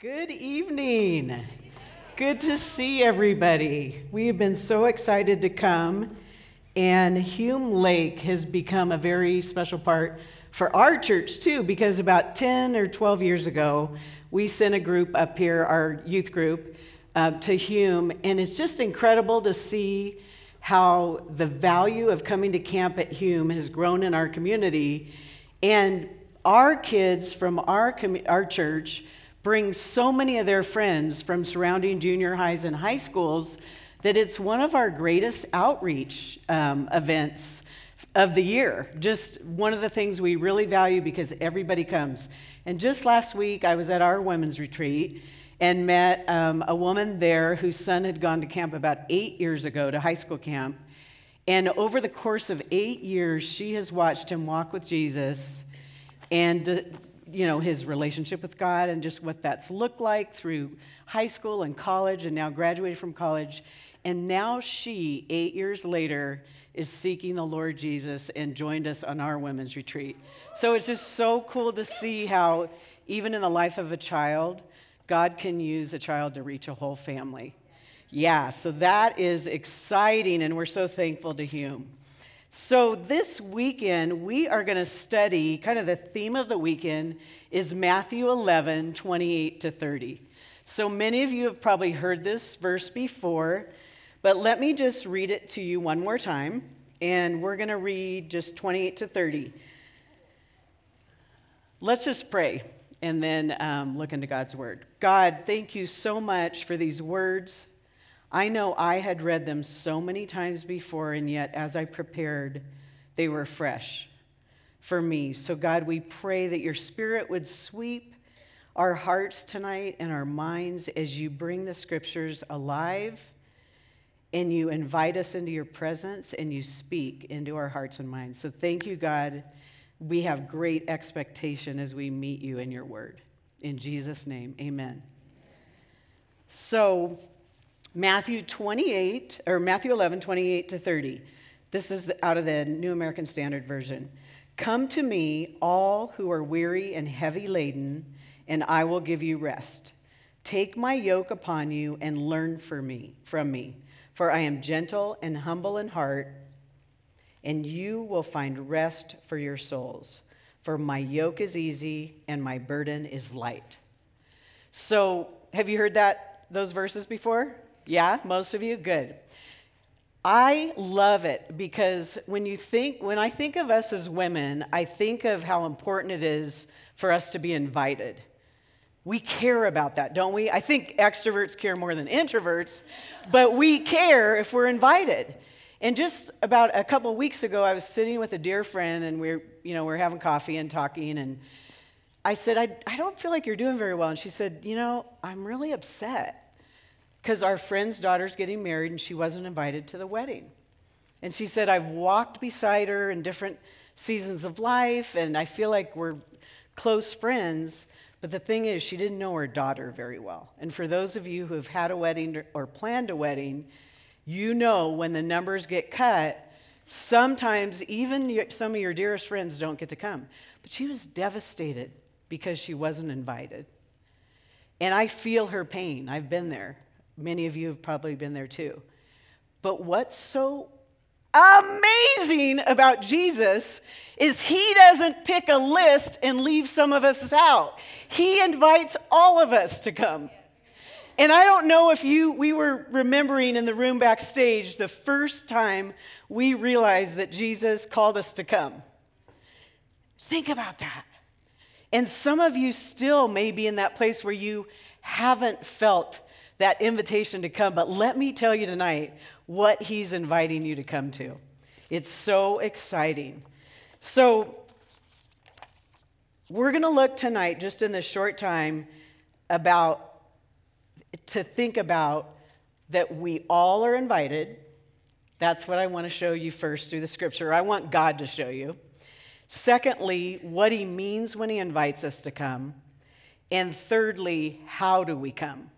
Good evening. Good to see everybody. We have been so excited to come, and Hume Lake has become a very special part for our church too, because about 10 or 12 years ago, we sent a group up here, our youth group, uh, to Hume, and it's just incredible to see how the value of coming to camp at Hume has grown in our community. And our kids from our, com- our church, bring so many of their friends from surrounding junior highs and high schools that it's one of our greatest outreach um, events of the year. Just one of the things we really value because everybody comes. And just last week, I was at our women's retreat and met um, a woman there whose son had gone to camp about eight years ago to high school camp. And over the course of eight years, she has watched him walk with Jesus and you know, his relationship with God and just what that's looked like through high school and college and now graduated from college. And now she, eight years later, is seeking the Lord Jesus and joined us on our women's retreat. So it's just so cool to see how, even in the life of a child, God can use a child to reach a whole family. Yeah, so that is exciting, and we're so thankful to Hume. So, this weekend, we are going to study kind of the theme of the weekend is Matthew 11, 28 to 30. So, many of you have probably heard this verse before, but let me just read it to you one more time. And we're going to read just 28 to 30. Let's just pray and then um, look into God's word. God, thank you so much for these words I know I had read them so many times before, and yet as I prepared, they were fresh for me. So, God, we pray that your spirit would sweep our hearts tonight and our minds as you bring the scriptures alive and you invite us into your presence and you speak into our hearts and minds. So, thank you, God. We have great expectation as we meet you in your word. In Jesus' name, amen. So, Matthew 28, or Matthew 11, 28 to 30. This is out of the New American Standard Version. Come to me, all who are weary and heavy laden, and I will give you rest. Take my yoke upon you and learn for me, from me, for I am gentle and humble in heart, and you will find rest for your souls. For my yoke is easy and my burden is light. So, have you heard that those verses before? Yeah, most of you? Good. I love it because when you think, when I think of us as women, I think of how important it is for us to be invited. We care about that, don't we? I think extroverts care more than introverts, but we care if we're invited. And just about a couple weeks ago, I was sitting with a dear friend and we we're, you know, we're having coffee and talking and I said, I, I don't feel like you're doing very well. And she said, You know, I'm really upset because our friend's daughter's getting married and she wasn't invited to the wedding. And she said, I've walked beside her in different seasons of life, and I feel like we're close friends. But the thing is, she didn't know her daughter very well. And for those of you who have had a wedding or planned a wedding, you know when the numbers get cut, sometimes even some of your dearest friends don't get to come. But she was devastated because she wasn't invited. And I feel her pain. I've been there. Many of you have probably been there too. But what's so amazing about Jesus is he doesn't pick a list and leave some of us out. He invites all of us to come. And I don't know if you we were remembering in the room backstage the first time we realized that Jesus called us to come. Think about that. And some of you still may be in that place where you haven't felt that invitation to come. But let me tell you tonight what he's inviting you to come to. It's so exciting. So, we're going to look tonight, just in this short time, about to think about that we all are invited. That's what I want to show you first through the scripture. I want God to show you. Secondly, what he means when he invites us to come. And thirdly, how do we come?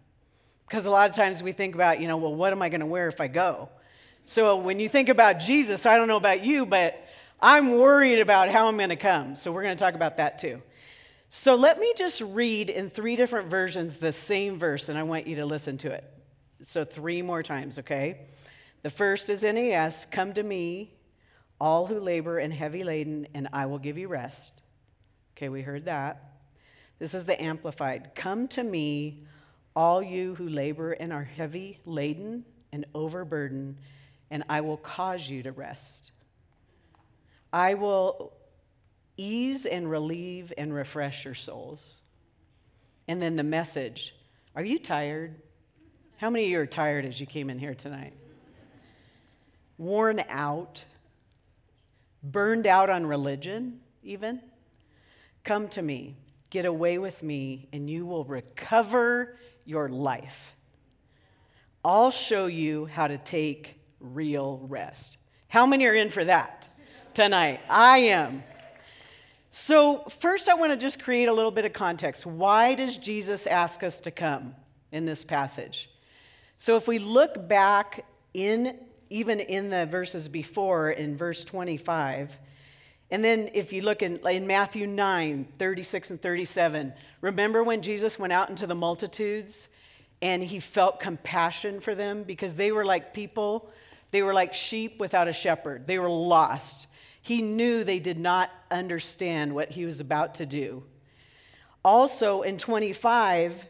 Because a lot of times we think about, you know, well, what am I going to wear if I go? So when you think about Jesus, I don't know about you, but I'm worried about how I'm going to come. So we're going to talk about that too. So let me just read in three different versions the same verse, and I want you to listen to it. So, three more times, okay? The first is NAS Come to me, all who labor and heavy laden, and I will give you rest. Okay, we heard that. This is the Amplified Come to me, all you who labor and are heavy laden and overburdened, and I will cause you to rest. I will ease and relieve and refresh your souls. And then the message Are you tired? How many of you are tired as you came in here tonight? Worn out, burned out on religion, even? Come to me, get away with me, and you will recover your life. I'll show you how to take real rest. How many are in for that tonight? I am. So, first, I want to just create a little bit of context. Why does Jesus ask us to come in this passage? So, if we look back in even in the verses before, in verse 25, and then if you look in, in Matthew 9, 36 and 37, remember when Jesus went out into the multitudes and he felt compassion for them because they were like people, they were like sheep without a shepherd, they were lost. He knew they did not understand what he was about to do. Also, in 25,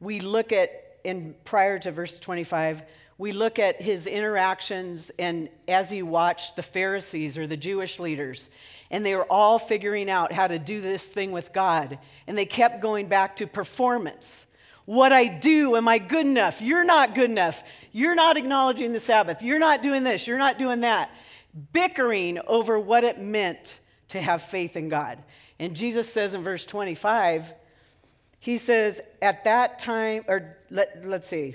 we look at, in prior to verse 25, we look at his interactions and as he watched the Pharisees or the Jewish leaders, and they were all figuring out how to do this thing with God, and they kept going back to performance. What I do, am I good enough? You're not good enough. You're not acknowledging the Sabbath. You're not doing this. You're not doing that bickering over what it meant to have faith in God. And Jesus says in verse 25, he says, at that time, or let, let's see,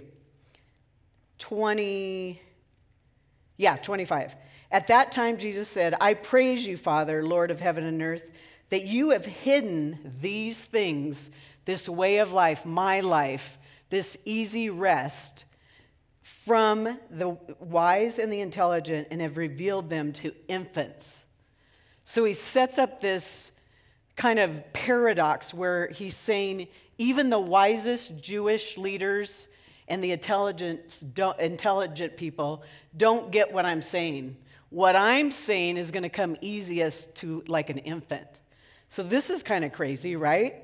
20, yeah, 25. At that time, Jesus said, I praise you, Father, Lord of heaven and earth, that you have hidden these things, this way of life, my life, this easy rest from the wise and the intelligent and have revealed them to infants. So he sets up this kind of paradox where he's saying even the wisest Jewish leaders and the intelligent, intelligent people don't get what I'm saying. What I'm saying is going to come easiest to like an infant. So this is kind of crazy, right?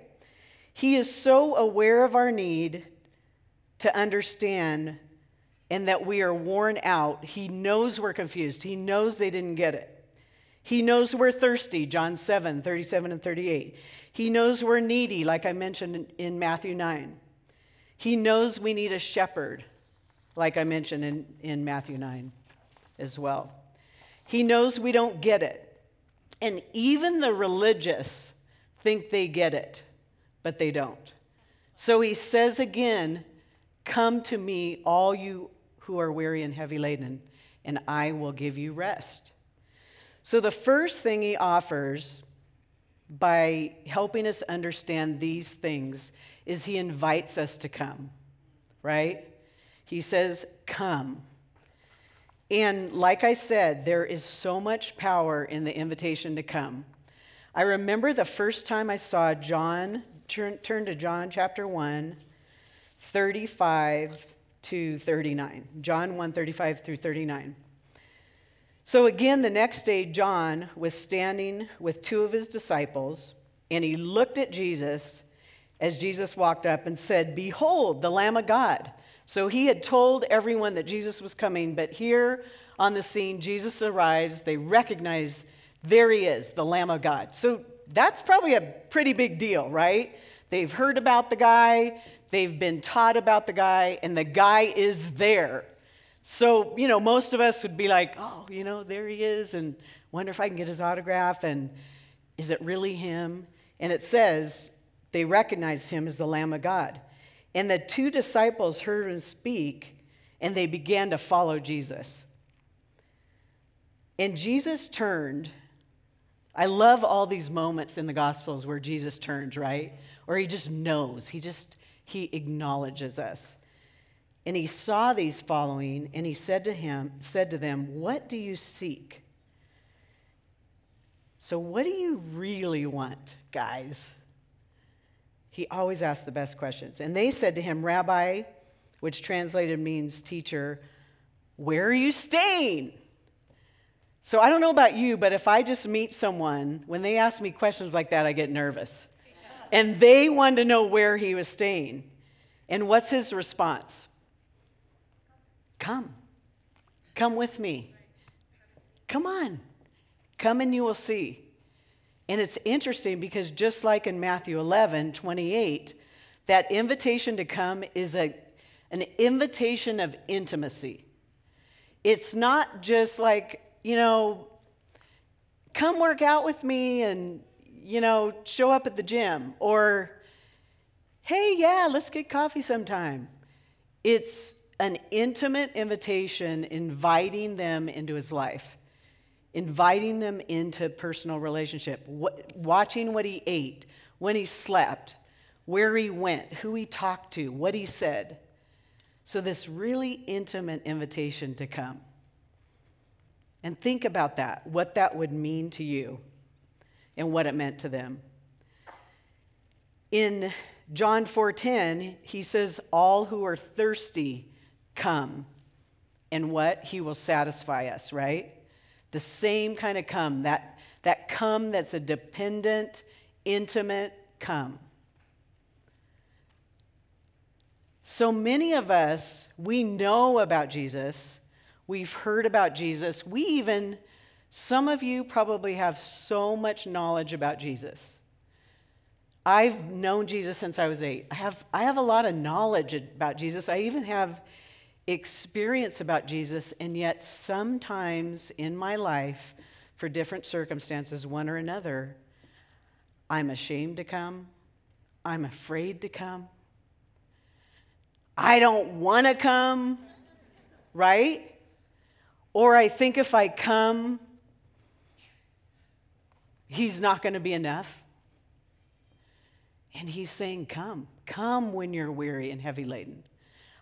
He is so aware of our need to understand and that we are worn out. He knows we're confused. He knows they didn't get it. He knows we're thirsty, John 7, 37 and 38. He knows we're needy, like I mentioned in Matthew 9. He knows we need a shepherd, like I mentioned in, in Matthew 9 as well. He knows we don't get it. And even the religious think they get it, but they don't. So he says again, Come to me, all you who are weary and heavy laden, and I will give you rest. So, the first thing he offers by helping us understand these things is he invites us to come, right? He says, Come. And like I said, there is so much power in the invitation to come. I remember the first time I saw John, turn, turn to John chapter 1, 35 to 39. John 1 35 through 39. So again, the next day, John was standing with two of his disciples, and he looked at Jesus as Jesus walked up and said, Behold, the Lamb of God. So he had told everyone that Jesus was coming, but here on the scene, Jesus arrives. They recognize there he is, the Lamb of God. So that's probably a pretty big deal, right? They've heard about the guy, They've been taught about the guy, and the guy is there. So, you know, most of us would be like, oh, you know, there he is, and wonder if I can get his autograph, and is it really him? And it says they recognized him as the Lamb of God. And the two disciples heard him speak, and they began to follow Jesus. And Jesus turned. I love all these moments in the Gospels where Jesus turns, right? Or he just knows. He just, he acknowledges us. And he saw these following, and he said to him, said to them, What do you seek? So, what do you really want, guys? He always asked the best questions. And they said to him, Rabbi, which translated means teacher, where are you staying? So I don't know about you, but if I just meet someone, when they ask me questions like that, I get nervous. And they wanted to know where he was staying. And what's his response? Come. Come with me. Come on. Come and you will see. And it's interesting because just like in Matthew 11, 28, that invitation to come is a, an invitation of intimacy. It's not just like, you know, come work out with me and, you know, show up at the gym or, hey, yeah, let's get coffee sometime. It's an intimate invitation inviting them into his life inviting them into personal relationship, watching what he ate, when he slept, where he went, who he talked to, what he said. So, this really intimate invitation to come. And think about that, what that would mean to you and what it meant to them. In John 4:10, he says, "All who are thirsty come." And what? He will satisfy us, right? The same kind of come, that, that come that's a dependent, intimate come. So many of us, we know about Jesus. We've heard about Jesus. We even, some of you probably have so much knowledge about Jesus. I've known Jesus since I was eight. I have, I have a lot of knowledge about Jesus. I even have experience about Jesus, and yet sometimes in my life, for different circumstances, one or another, I'm ashamed to come. I'm afraid to come. I don't want to come, right? Or I think if I come, he's not going to be enough. And he's saying, Come, come when you're weary and heavy laden.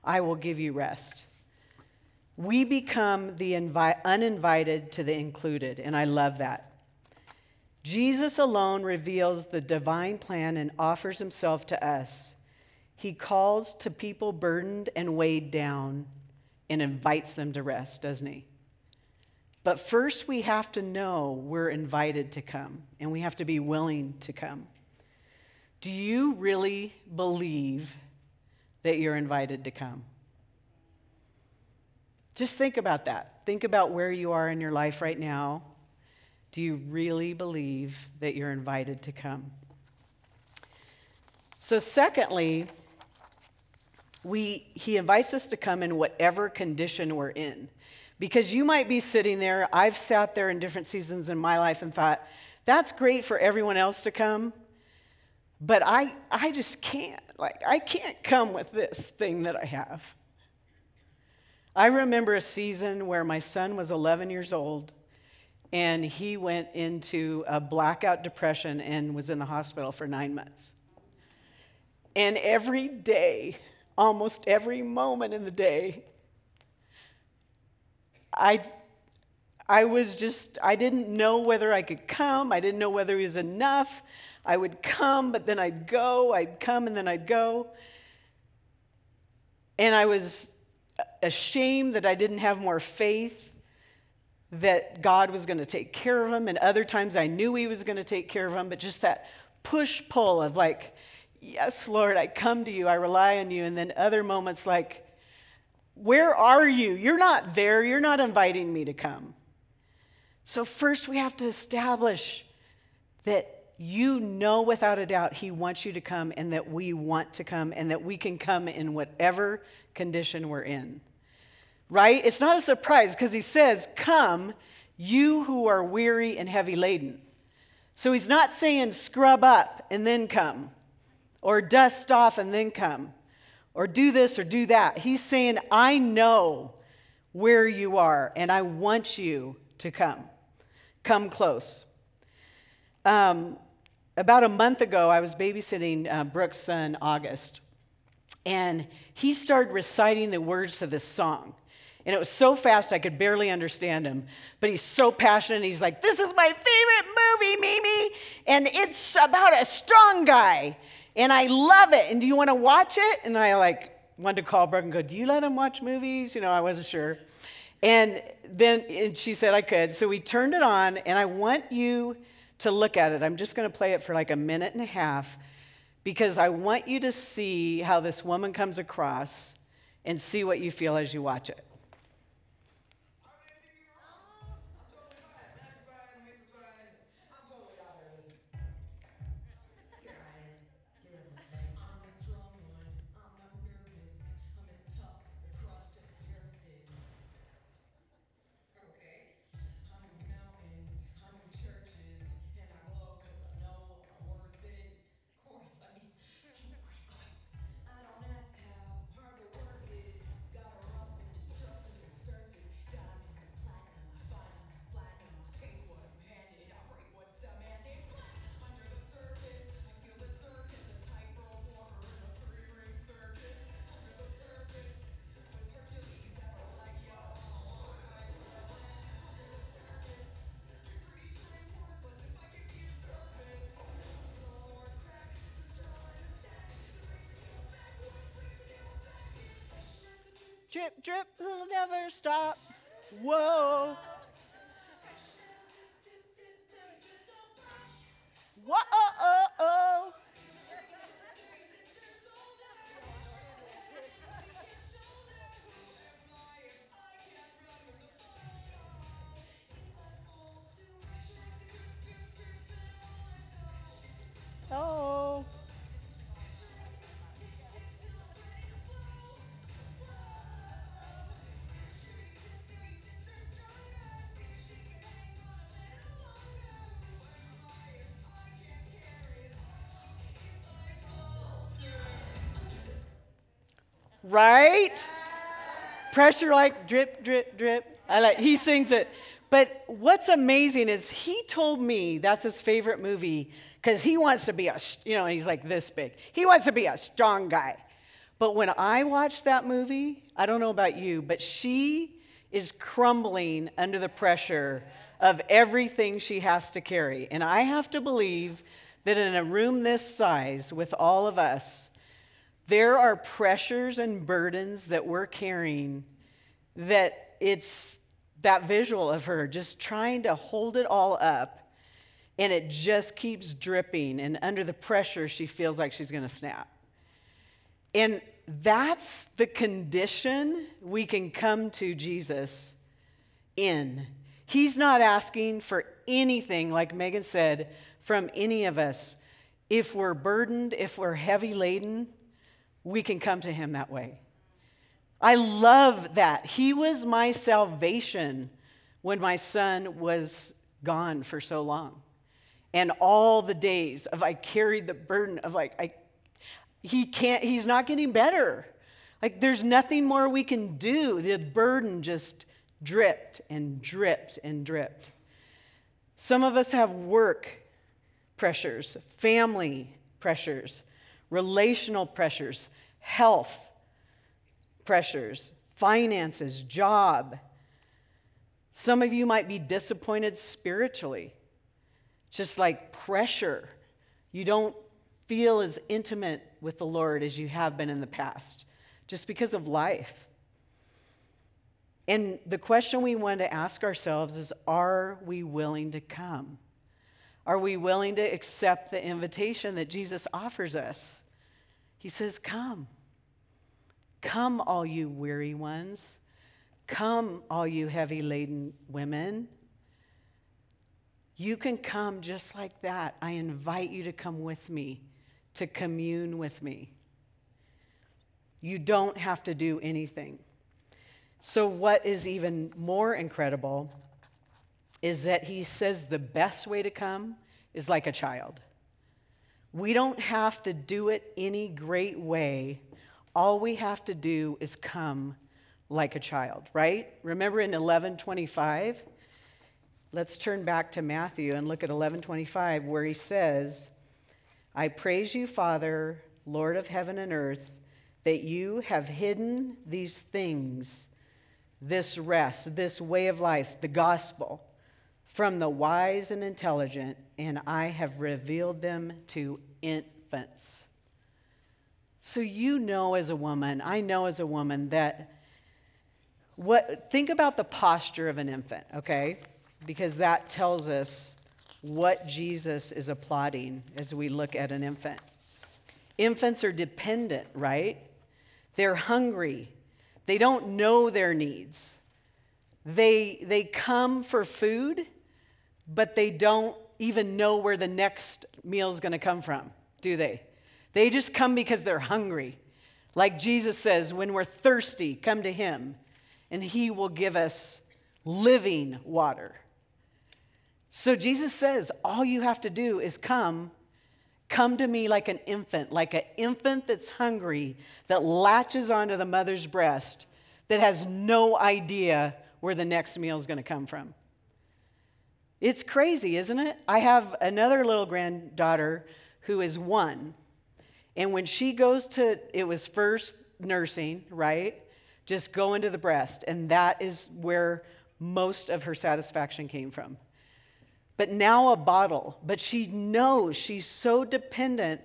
I will give you rest. We become the invi- uninvited to the included, and I love that. Jesus alone reveals the divine plan and offers himself to us. He calls to people burdened and weighed down and invites them to rest, doesn't he? But first, we have to know we're invited to come, and we have to be willing to come. Do you really believe that you're invited to come. Just think about that. Think about where you are in your life right now. Do you really believe that you're invited to come? So, secondly, we, he invites us to come in whatever condition we're in. Because you might be sitting there, I've sat there in different seasons in my life and thought, that's great for everyone else to come, but I, I just can't. Like, I can't come with this thing that I have. I remember a season where my son was 11 years old and he went into a blackout depression and was in the hospital for nine months. And every day, almost every moment in the day, I, I was just, I didn't know whether I could come. I didn't know whether he was enough. I would come, but then I'd go. I'd come, and then I'd go. And I was ashamed that I didn't have more faith that God was going to take care of him. And other times I knew he was going to take care of him, but just that push pull of like, yes, Lord, I come to you, I rely on you. And then other moments like, where are you? You're not there. You're not inviting me to come. So, first, we have to establish that you know without a doubt He wants you to come and that we want to come and that we can come in whatever condition we're in. Right? It's not a surprise because He says, Come, you who are weary and heavy laden. So He's not saying scrub up and then come, or dust off and then come, or do this or do that. He's saying, I know where you are and I want you to come. Come close. Um, about a month ago, I was babysitting uh, Brooke's son, August, and he started reciting the words to this song. And it was so fast I could barely understand him. But he's so passionate. He's like, This is my favorite movie, Mimi. And it's about a strong guy. And I love it. And do you want to watch it? And I like wanted to call Brooke and go, Do you let him watch movies? You know, I wasn't sure. And then and she said I could. So we turned it on, and I want you to look at it. I'm just going to play it for like a minute and a half because I want you to see how this woman comes across and see what you feel as you watch it. Drip, drip, it'll never stop. Whoa. Whoa, Right? Pressure like drip, drip, drip. I like he sings it. But what's amazing is he told me that's his favorite movie because he wants to be a, you know, he's like this big. He wants to be a strong guy. But when I watched that movie, I don't know about you, but she is crumbling under the pressure of everything she has to carry. And I have to believe that in a room this size with all of us, there are pressures and burdens that we're carrying that it's that visual of her just trying to hold it all up and it just keeps dripping and under the pressure she feels like she's going to snap. And that's the condition we can come to jesus in. He's not asking for anything like megan said from any of us. If we're burdened if we're heavy laden we can come to him that way. I love that. He was my salvation when my son was gone for so long. And all the days of I carried the burden of like I he can't he's not getting better. Like there's nothing more we can do. The burden just dripped and dripped and dripped. Some of us have work pressures, family pressures, relational pressures, health pressures, finances, job. Some of you might be disappointed spiritually, just like pressure. You don't feel as intimate with the Lord as you have been in the past, just because of life. And the question we want to ask ourselves is Are we willing to come? Are we willing to accept the invitation that Jesus offers us? He says, Come. Come, all you weary ones. Come, all you heavy laden women. You can come just like that. I invite you to come with me, to commune with me. You don't have to do anything. So, what is even more incredible is that he says the best way to come is like a child. We don't have to do it any great way. All we have to do is come like a child, right? Remember in 1125? Let's turn back to Matthew and look at 1125 where he says, I praise you, Father, Lord of heaven and earth, that you have hidden these things, this rest, this way of life, the gospel from the wise and intelligent, and I have revealed them to infants. So you know as a woman, I know as a woman that what think about the posture of an infant, okay? Because that tells us what Jesus is applauding as we look at an infant. Infants are dependent, right? They're hungry. They don't know their needs. They, they come for food, but they don't even know where the next meal is going to come from, do they? They just come because they're hungry. Like Jesus says, when we're thirsty, come to Him, and He will give us living water. So Jesus says, all you have to do is come. Come to me like an infant, like an infant that's hungry, that latches onto the mother's breast, that has no idea where the next meal is going to come from. It's crazy, isn't it? I have another little granddaughter who is one. And when she goes to, it was first nursing, right? Just go into the breast. And that is where most of her satisfaction came from but now a bottle. But she knows she's so dependent,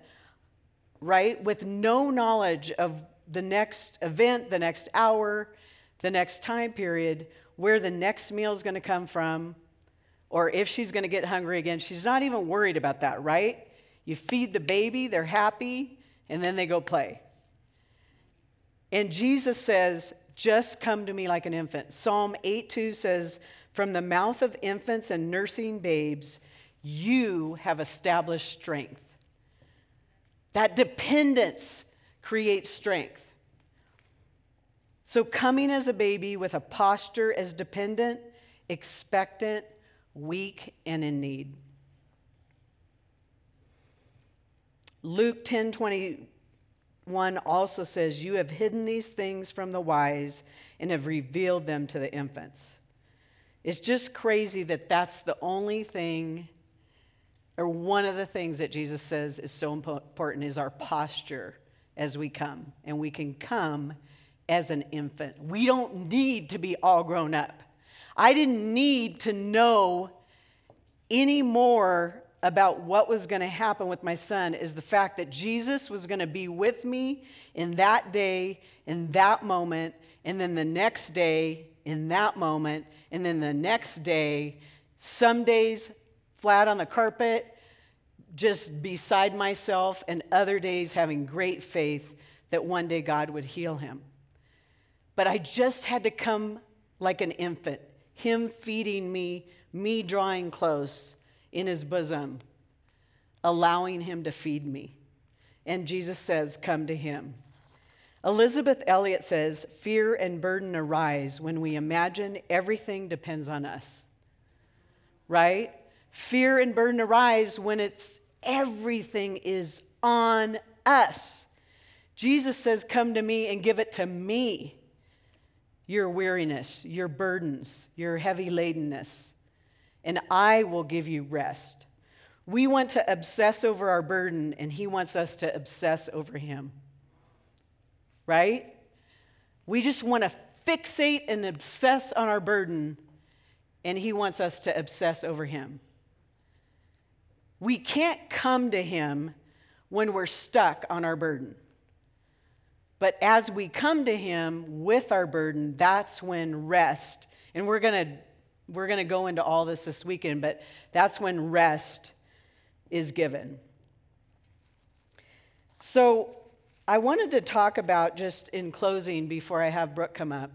right, with no knowledge of the next event, the next hour, the next time period, where the next meal is going to come from, or if she's going to get hungry again. She's not even worried about that, right? You feed the baby, they're happy, and then they go play. And Jesus says, just come to me like an infant. Psalm 8 2 says, from the mouth of infants and nursing babes, you have established strength. That dependence creates strength. So, coming as a baby with a posture as dependent, expectant, weak, and in need. Luke 10 21 also says, You have hidden these things from the wise and have revealed them to the infants. It's just crazy that that's the only thing, or one of the things that Jesus says is so important is our posture as we come. And we can come as an infant. We don't need to be all grown up. I didn't need to know any more about what was going to happen with my son is the fact that Jesus was going to be with me in that day, in that moment, and then the next day, in that moment, and then the next day, some days flat on the carpet, just beside myself, and other days having great faith that one day God would heal him. But I just had to come like an infant, him feeding me, me drawing close in his bosom, allowing him to feed me. And Jesus says, Come to him. Elisabeth Elliot says, Fear and burden arise when we imagine everything depends on us. Right? Fear and burden arise when it's everything is on us. Jesus says, Come to me and give it to me. Your weariness, your burdens, your heavy ladenness, and I will give you rest. We want to obsess over our burden, and He wants us to obsess over Him right? We just want to fixate and obsess on our burden, and He wants us to obsess over Him. We can't come to Him when we're stuck on our burden. But as we come to Him with our burden, that's when rest, and we're going to we're going to go into all this this weekend, but that's when rest is given. So, I wanted to talk about, just in closing, before I have Brooke come up,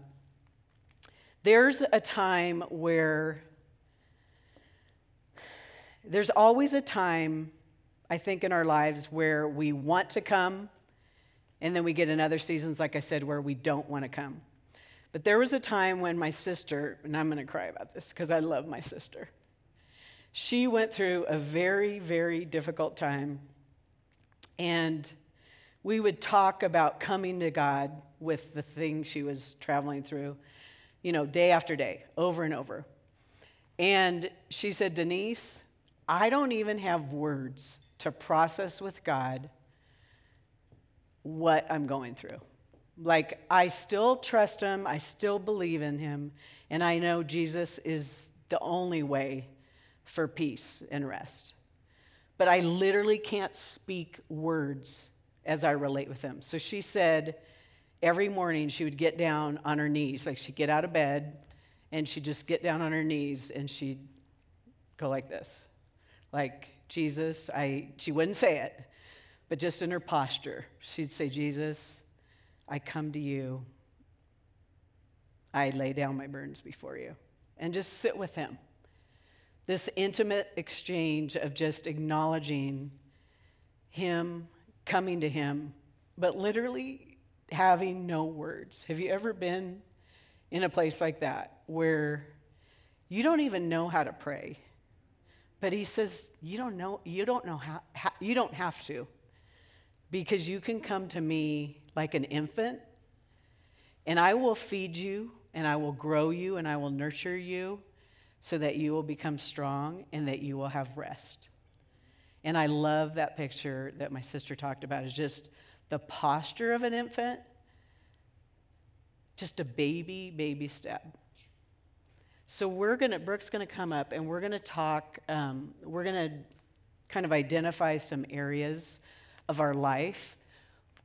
there's a time where there's always a time, I think, in our lives where we want to come, and then we get in other seasons, like I said, where we don't want to come. But there was a time when my sister, and I'm going to cry about this because I love my sister, she went through a very, very difficult time. And we would talk about coming to God with the thing she was traveling through, you know, day after day, over and over. And she said, Denise, I don't even have words to process with God what I'm going through. Like, I still trust him, I still believe in him, and I know Jesus is the only way for peace and rest. But I literally can't speak words as I relate with him. So she said every morning she would get down on her knees, like she'd get out of bed and she'd just get down on her knees and she'd go like this. Like, Jesus, I, she wouldn't say it, but just in her posture, she'd say, Jesus, I come to you. I lay down my burdens before you. And just sit with him. This intimate exchange of just acknowledging him, coming to him, but literally having no words. Have you ever been in a place like that where you don't even know how to pray? But he says, you don't know, you don't know how, how you don't have to. Because you can come to me like an infant, and I will feed you, and I will grow you, and I will nurture you so that you will become strong and that you will have rest. And I love that picture that my sister talked about is just the posture of an infant, just a baby, baby step. So we're gonna, Brooke's gonna come up and we're gonna talk, um, we're gonna kind of identify some areas of our life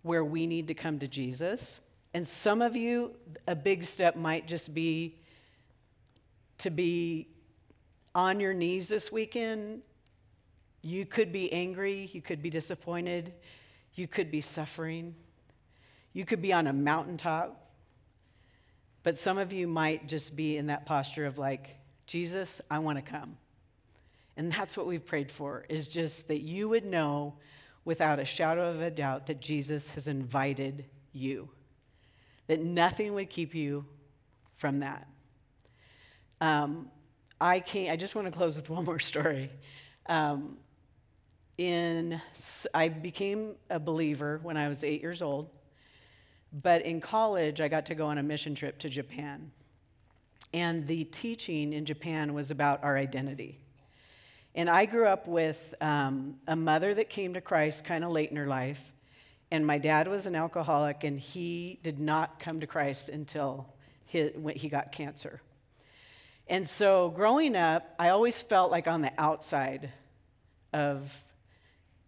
where we need to come to Jesus. And some of you, a big step might just be to be on your knees this weekend. You could be angry, you could be disappointed, you could be suffering, you could be on a mountaintop. But some of you might just be in that posture of like, Jesus, I want to come. And that's what we've prayed for, is just that you would know without a shadow of a doubt that Jesus has invited you, that nothing would keep you from that. Um, I came, I just want to close with one more story. Um, in, I became a believer when I was eight years old. But in college, I got to go on a mission trip to Japan. And the teaching in Japan was about our identity. And I grew up with um, a mother that came to Christ kind of late in her life. And my dad was an alcoholic, and he did not come to Christ until he, he got cancer. And so growing up, I always felt like on the outside of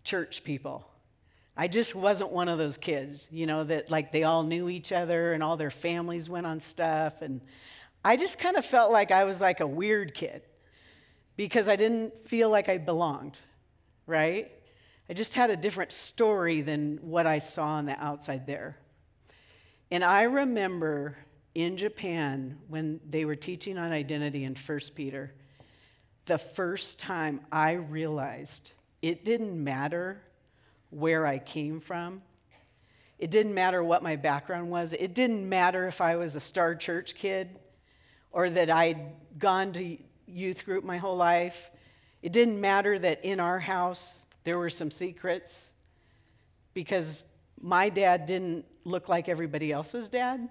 church people. I just wasn't one of those kids, you know, that like they all knew each other and all their families went on stuff. And I just kind of felt like I was like a weird kid because I didn't feel like I belonged, right? I just had a different story than what I saw on the outside there. And I remember in Japan when they were teaching on identity in 1 Peter, the first time I realized it didn't matter where I came from. It didn't matter what my background was. It didn't matter if I was a star church kid or that I'd gone to youth group my whole life. It didn't matter that in our house there were some secrets because my dad didn't look like everybody else's dad.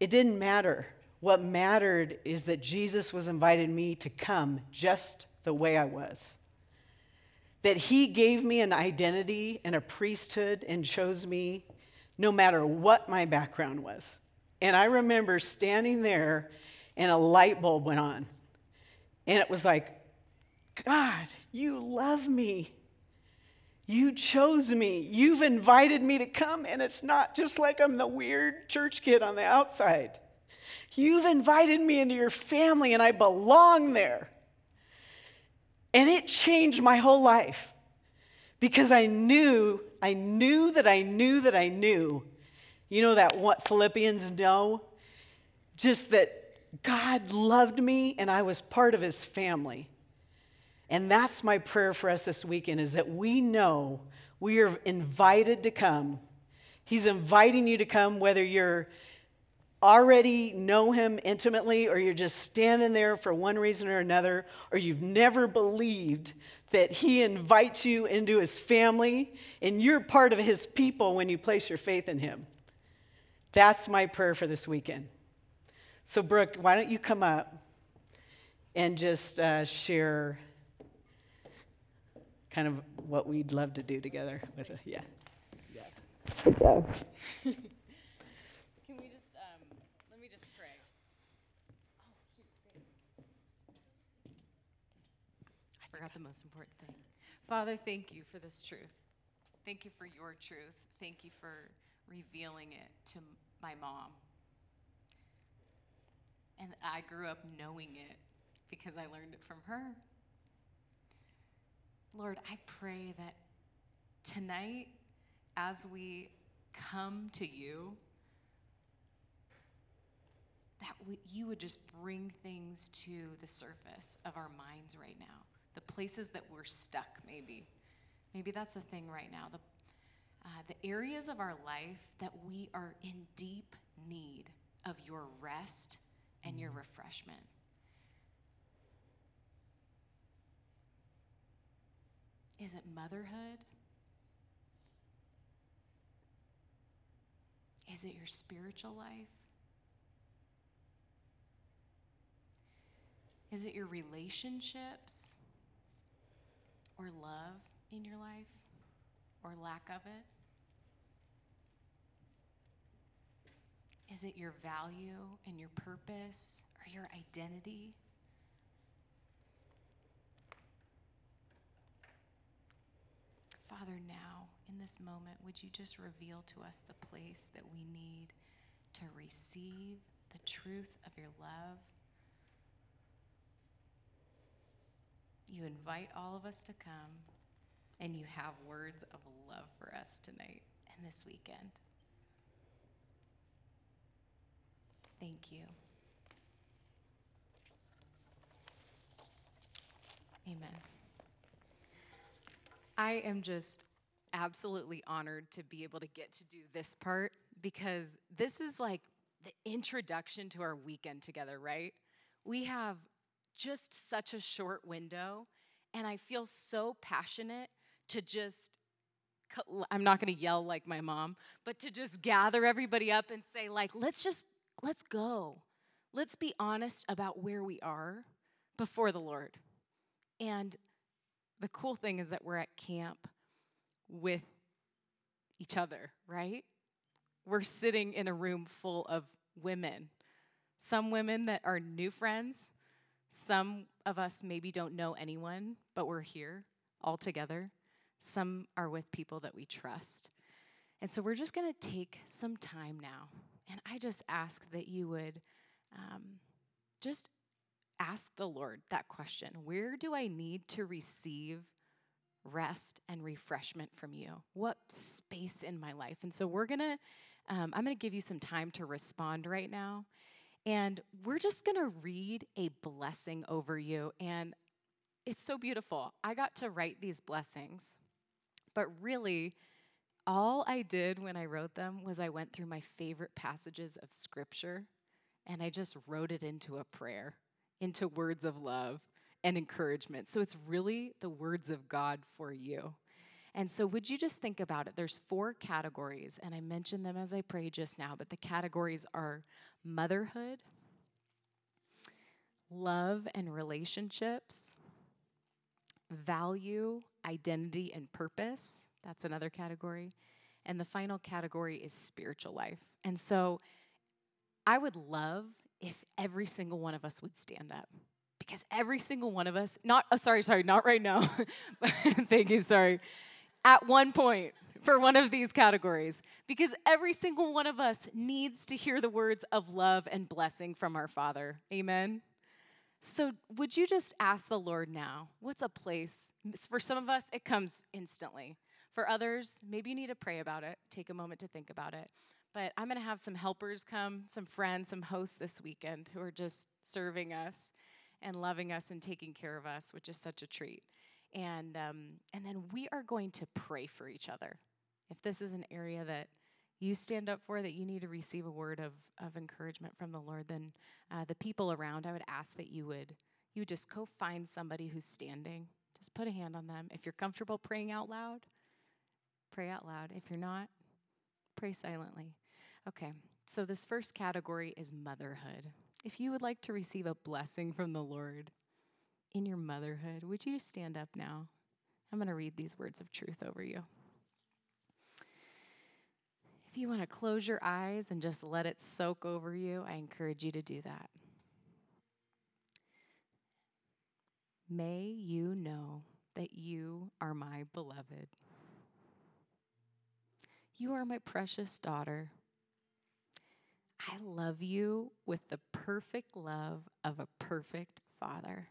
It didn't matter. What mattered is that Jesus was inviting me to come just the way I was that He gave me an identity and a priesthood and chose me no matter what my background was. And I remember standing there and a light bulb went on. And it was like, God, you love me. You chose me. You've invited me to come, and it's not just like I'm the weird church kid on the outside. You've invited me into your family, and I belong there. And it changed my whole life because I knew, I knew that I knew that I knew. You know that what Philippians know? Just that God loved me and I was part of his family. And that's my prayer for us this weekend is that we know we are invited to come. He's inviting you to come whether you're already know him intimately, or you're just standing there for one reason or another, or you've never believed that he invites you into his family and you're part of his people when you place your faith in him. That's my prayer for this weekend. So, Brooke, why don't you come up and just uh, share kind of what we'd love to do together with a, yeah. Yeah. Good job. forgot the most important thing. Father, thank you for this truth. Thank you for your truth. Thank you for revealing it to my mom. And I grew up knowing it because I learned it from her. Lord, I pray that tonight, as we come to you, that we, you would just bring things to the surface of our minds right now. The places that we're stuck, maybe. Maybe that's the thing right now. The, uh, the areas of our life that we are in deep need of your rest and your mm-hmm. refreshment. Is it motherhood? Is it your spiritual life? Is it your relationships or love in your life or lack of it? Is it your value and your purpose or your identity? Father, now in this moment, would you just reveal to us the place that we need to receive the truth of your love? You invite all of us to come, and you have words of love for us tonight and this weekend. Thank you. Amen. I am just absolutely honored to be able to get to do this part because this is like the introduction to our weekend together, right? We have just such a short window, and I feel so passionate to just I'm not going to yell like my mom, but to just gather everybody up and say like let's just let's go. Let's be honest about where we are before the Lord. And the cool thing is that we're at camp with each other, right? We're sitting in a room full of women. Some women that are new friends, some of us maybe don't know anyone, but we're here all together. Some are with people that we trust. And so we're just going to take some time now. And I just ask that you would um, just ask the Lord that question Where do I need to receive rest and refreshment from you? What space in my life? And so we're gonna, um, I'm gonna give you some time to respond right now. And we're just gonna read a blessing over you. And it's so beautiful. I got to write these blessings, but really, all I did when I wrote them was I went through my favorite passages of scripture and I just wrote it into a prayer into words of love and encouragement. So it's really the words of God for you. And so, would you just think about it? There's four categories, and I mentioned them as I prayed just now, but the categories are motherhood, love and relationships, value, identity, and purpose. That's another category. And the final category is spiritual life. And so, I would love if every single one of us would stand up. Because every single one of us, not, oh, sorry, sorry, not right now. Thank you, sorry. At one point, for one of these categories, because every single one of us needs to hear the words of love and blessing from our Father. Amen. So, would you just ask the Lord now, what's a place? For some of us, it comes instantly. For others, maybe you need to pray about it, take a moment to think about it. But I'm going to have some helpers come, some friends, some hosts this weekend who are just serving us and loving us and taking care of us, which is such a treat. And, um, and then we are going to pray for each other. If this is an area that you stand up for, that you need to receive a word of, of encouragement from the Lord, then uh, the people around, I would ask that you would you just go find somebody who's standing. Just put a hand on them. If you're comfortable praying out loud, pray out loud. If you're not, pray silently. Okay, so this first category is motherhood. If you would like to receive a blessing from the Lord in your motherhood, would you stand up now? I'm going to read these words of truth over you. If you want to close your eyes and just let it soak over you, I encourage you to do that. May you know that you are my beloved. You are my precious daughter. I love you with the perfect love of a perfect father,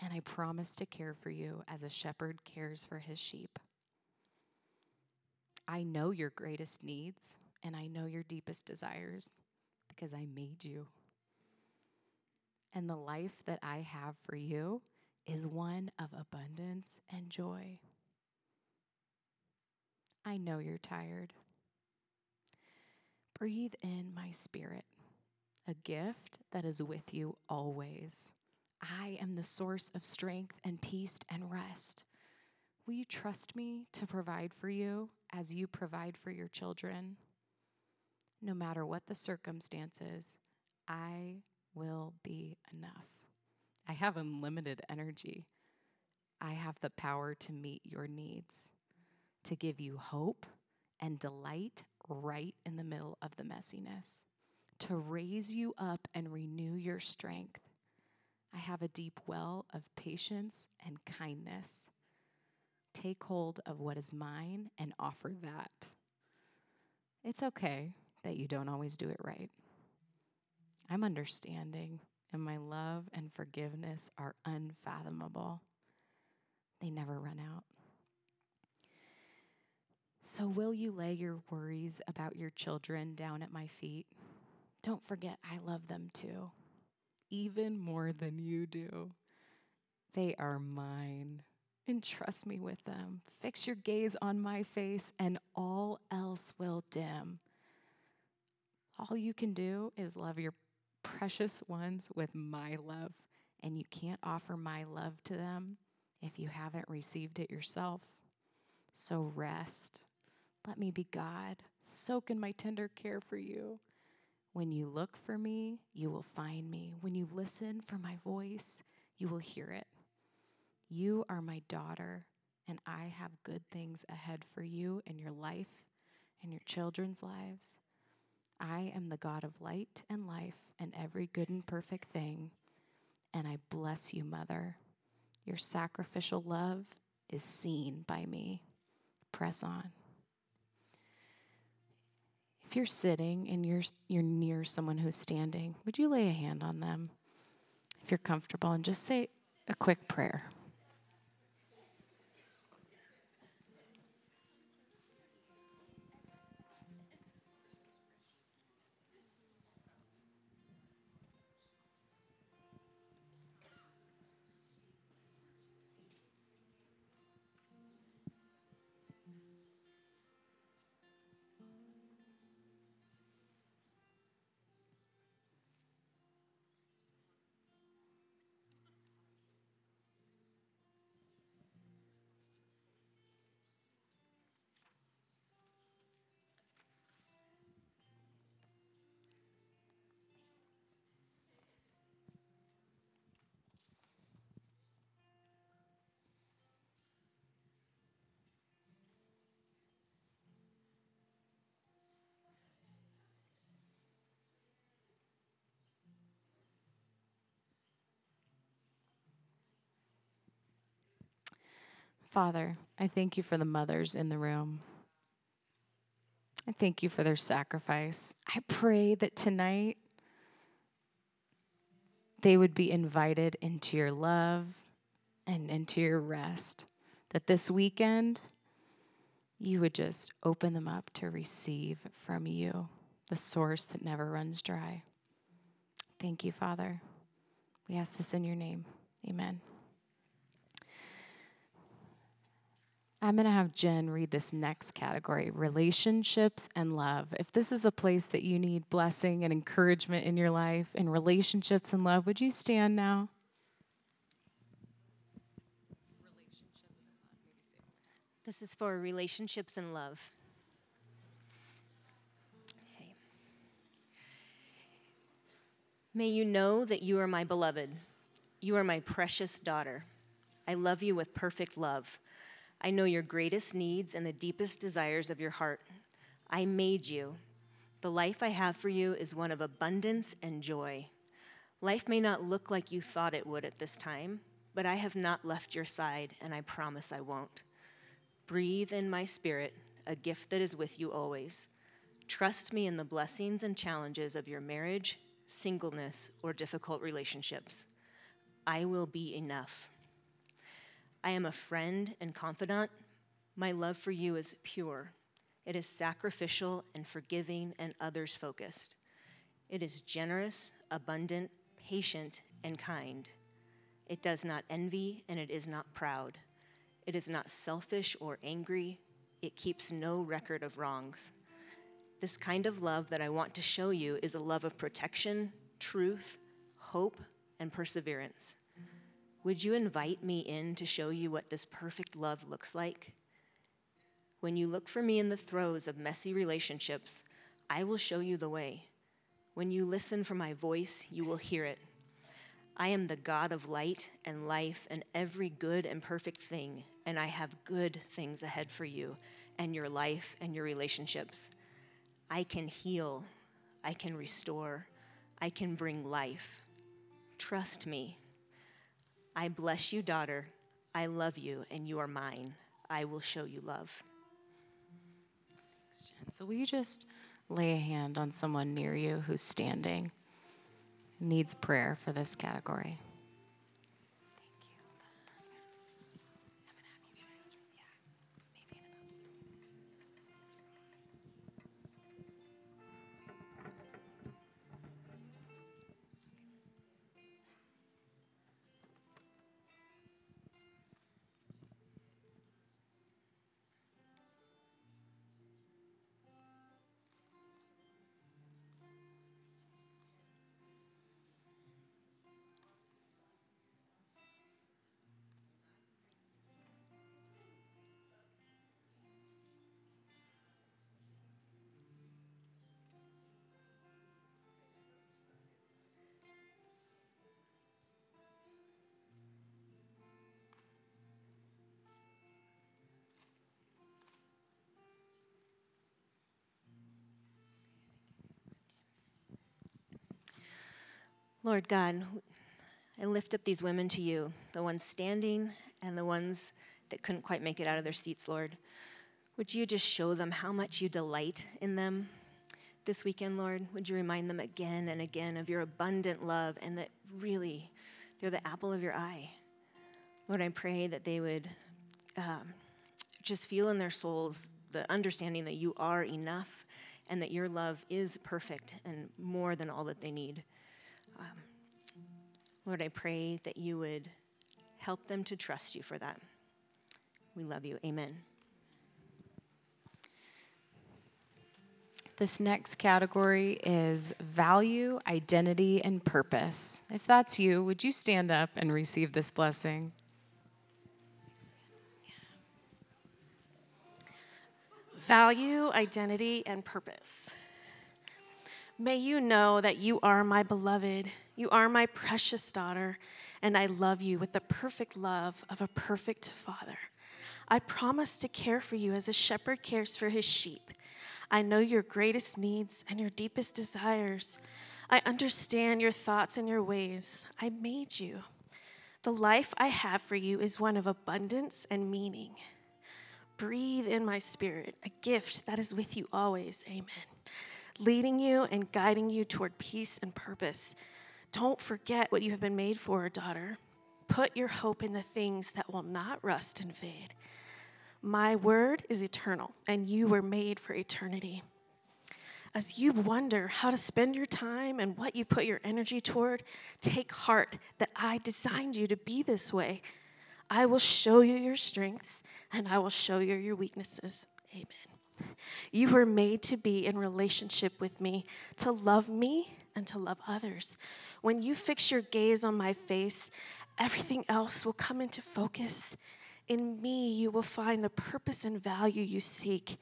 and I promise to care for you as a shepherd cares for his sheep. I know your greatest needs, and I know your deepest desires because I made you. And the life that I have for you is one of abundance and joy. I know you're tired. Breathe in my spirit, a gift that is with you always. I am the source of strength and peace and rest. Will you trust me to provide for you as you provide for your children? No matter what the circumstances, I will be enough. I have unlimited energy. I have the power to meet your needs, to give you hope and delight right in the middle of the messiness, to raise you up and renew your strength. I have a deep well of patience and kindness. Take hold of what is mine and offer that. It's okay that you don't always do it right. I'm understanding, and my love and forgiveness are unfathomable. They never run out. So, will you lay your worries about your children down at my feet? Don't forget, I love them too, even more than you do. They are mine. Entrust me with them. Fix your gaze on my face, and all else will dim. All you can do is love your precious ones with my love, and you can't offer my love to them if you haven't received it yourself. So rest let me be God, soak in my tender care for you. When you look for me, you will find me. When you listen for my voice, you will hear it. You are my daughter, and I have good things ahead for you in your life and your children's lives. I am the God of light and life and every good and perfect thing. And I bless you, Mother. Your sacrificial love is seen by me. Press on. If you're sitting and you're, you're near someone who's standing, would you lay a hand on them if you're comfortable and just say a quick prayer? Father, I thank you for the mothers in the room. I thank you for their sacrifice. I pray that tonight they would be invited into your love and into your rest. That this weekend, you would just open them up to receive from you, the source that never runs dry. Thank you, Father. We ask this in your name. Amen. I'm going to have Jen read this next category relationships and love. If this is a place that you need blessing and encouragement in your life, in relationships and love, would you stand now? This is for relationships and love. Okay. May you know that you are my beloved. You are my precious daughter. I love you with perfect love. I know your greatest needs and the deepest desires of your heart. I made you. The life I have for you is one of abundance and joy. Life may not look like you thought it would at this time, but I have not left your side, and I promise I won't. Breathe in my spirit, a gift that is with you always. Trust me in the blessings and challenges of your marriage, singleness, or difficult relationships. I will be enough. I am a friend and confidant. My love for you is pure. It is sacrificial and forgiving and others focused. It is generous, abundant, patient, and kind. It does not envy and it is not proud. It is not selfish or angry. It keeps no record of wrongs. This kind of love that I want to show you is a love of protection, truth, hope, and perseverance. Would you invite me in to show you what this perfect love looks like? When you look for me in the throes of messy relationships, I will show you the way. When you listen for my voice, you will hear it. I am the God of light and life and every good and perfect thing, and I have good things ahead for you and your life and your relationships. I can heal, I can restore, I can bring life. Trust me. I bless you, daughter. I love you, and you are mine. I will show you love. So, will you just lay a hand on someone near you who's standing, needs prayer for this category? Lord God, I lift up these women to you, the ones standing and the ones that couldn't quite make it out of their seats, Lord. Would you just show them how much you delight in them this weekend, Lord? Would you remind them again and again of your abundant love and that really they're the apple of your eye? Lord, I pray that they would um, just feel in their souls the understanding that you are enough and that your love is perfect and more than all that they need. Um, Lord, I pray that you would help them to trust you for that. We love you. Amen. This next category is value, identity, and purpose. If that's you, would you stand up and receive this blessing? Value, identity, and purpose. May you know that you are my beloved, you are my precious daughter, and I love you with the perfect love of a perfect father. I promise to care for you as a shepherd cares for his sheep. I know your greatest needs and your deepest desires. I understand your thoughts and your ways. I made you. The life I have for you is one of abundance and meaning. Breathe in my spirit, a gift that is with you always. Amen leading you and guiding you toward peace and purpose. Don't forget what you have been made for, daughter. Put your hope in the things that will not rust and fade. My word is eternal, and you were made for eternity. As you wonder how to spend your time and what you put your energy toward, take heart that I designed you to be this way. I will show you your strengths, and I will show you your weaknesses. Amen. You were made to be in relationship with me, to love me and to love others. When you fix your gaze on my face, everything else will come into focus. In me, you will find the purpose and value you seek.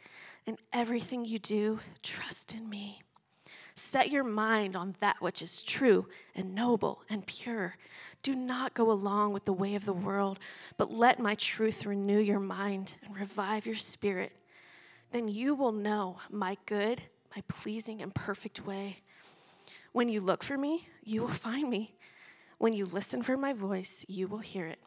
In everything you do, trust in me. Set your mind on that which is true and noble and pure. Do not go along with the way of the world, but let my truth renew your mind and revive your spirit then you will know my good, my pleasing, and perfect way. When you look for me, you will find me. When you listen for my voice, you will hear it.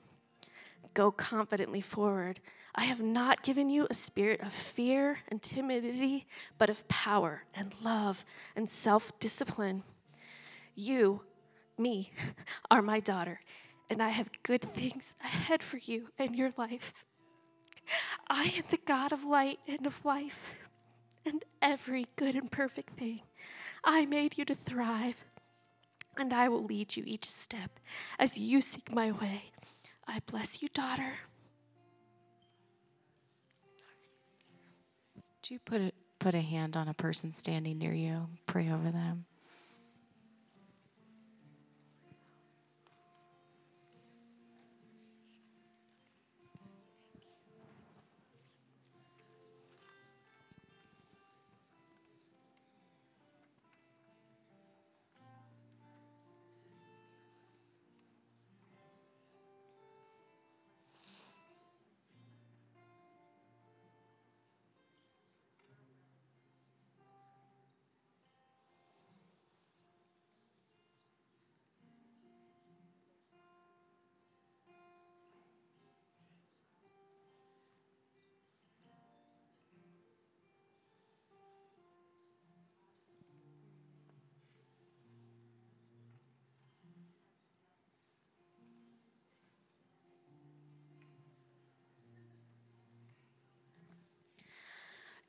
go confidently forward. I have not given you a spirit of fear and timidity, but of power and love and self discipline. You, me, are my daughter, and I have good things ahead for you and your life. I am the God of light and of life, and every good and perfect thing. I made you to thrive, and I will lead you each step as you seek my way. I bless you, daughter. Do you put a, put a hand on a person standing near you? Pray over them.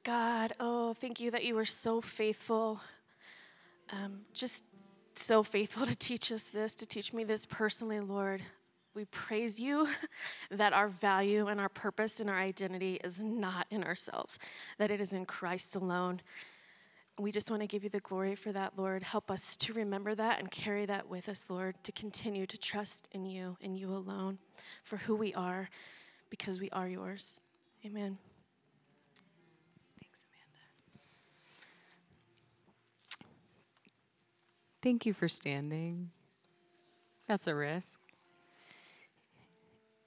God, oh, thank you that you were so faithful. Um, just so faithful to teach us this, to teach me this personally, Lord. We praise you that our value and our purpose and our identity is not in ourselves, that it is in Christ alone. We just want to give you the glory for that, Lord. Help us to remember that and carry that with us, Lord, to continue to trust in you and you alone for who we are because we are yours. Amen. Thanks, Amanda. Thank you for standing. That's a risk.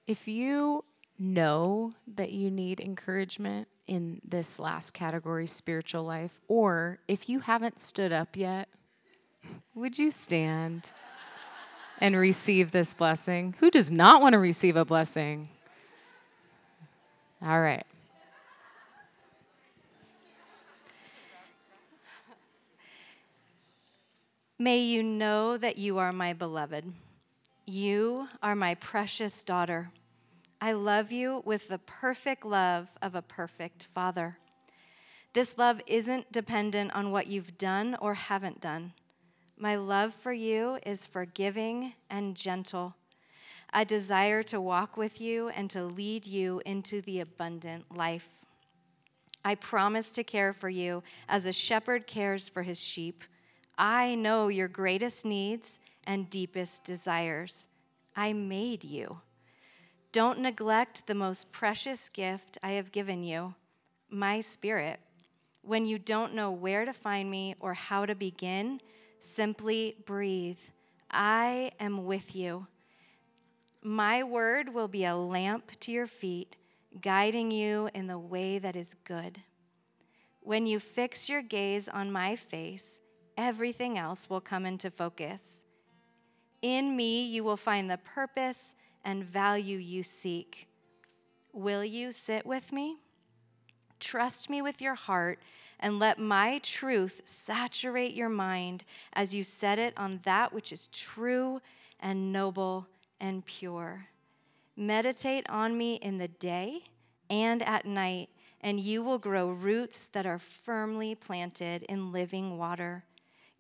If you know that you need encouragement in this last category, spiritual life, or if you haven't stood up yet, would you stand and receive this blessing? Who does not want to receive a blessing? All right. May you know that you are my beloved. You are my precious daughter. I love you with the perfect love of a perfect father. This love isn't dependent on what you've done or haven't done. My love for you is forgiving and gentle. I desire to walk with you and to lead you into the abundant life. I promise to care for you as a shepherd cares for his sheep. I know your greatest needs and deepest desires. I made you. Don't neglect the most precious gift I have given you, my spirit. When you don't know where to find me or how to begin, simply breathe. I am with you. My word will be a lamp to your feet, guiding you in the way that is good. When you fix your gaze on my face, everything else will come into focus. In me, you will find the purpose and value you seek. Will you sit with me? Trust me with your heart and let my truth saturate your mind as you set it on that which is true and noble and pure. Meditate on me in the day and at night, and you will grow roots that are firmly planted in living water.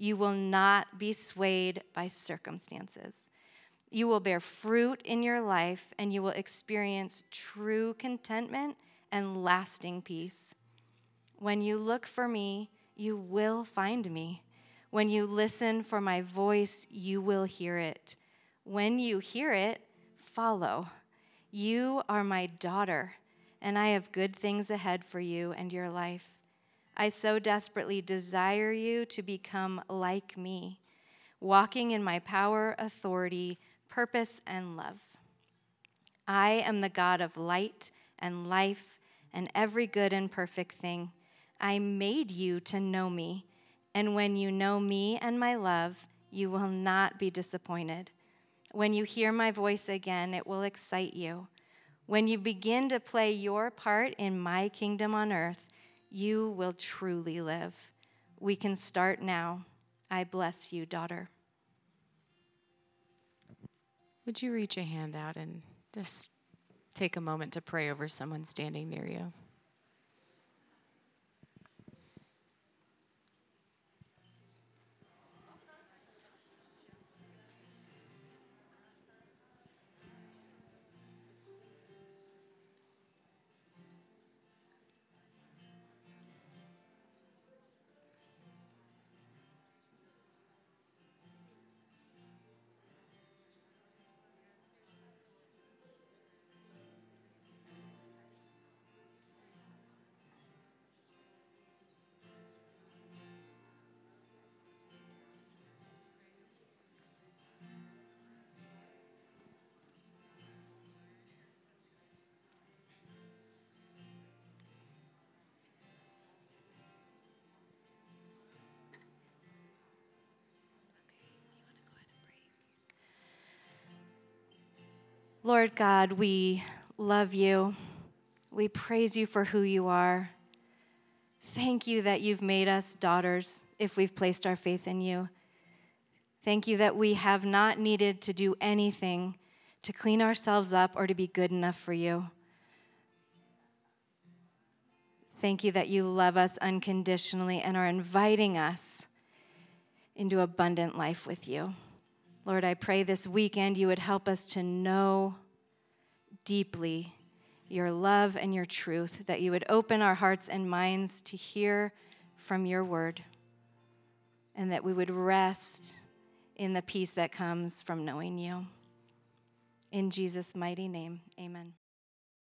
You will not be swayed by circumstances. You will bear fruit in your life, and you will experience true contentment and lasting peace. When you look for me, you will find me. When you listen for my voice, you will hear it. When you hear it, follow. You are my daughter, and I have good things ahead for you and your life. I so desperately desire you to become like me, walking in my power, authority, purpose, and love. I am the God of light and life and every good and perfect thing. I made you to know me, and when you know me and my love, you will not be disappointed. When you hear my voice again, it will excite you. When you begin to play your part in my kingdom on earth, you will truly live. We can start now. I bless you, daughter. Would you reach a hand out and just take a moment to pray over someone standing near you? Lord God, we love you. We praise you for who you are. Thank you that you've made us daughters if we've placed our faith in you. Thank you that we have not needed to do anything to clean ourselves up or to be good enough for you. Thank you that you love us unconditionally and are inviting us into abundant life with you. Lord, I pray this weekend you would help us to know deeply your love and your truth, that you would open our hearts and minds to hear from your word, and that we would rest in the peace that comes from knowing you. In Jesus' mighty name, amen.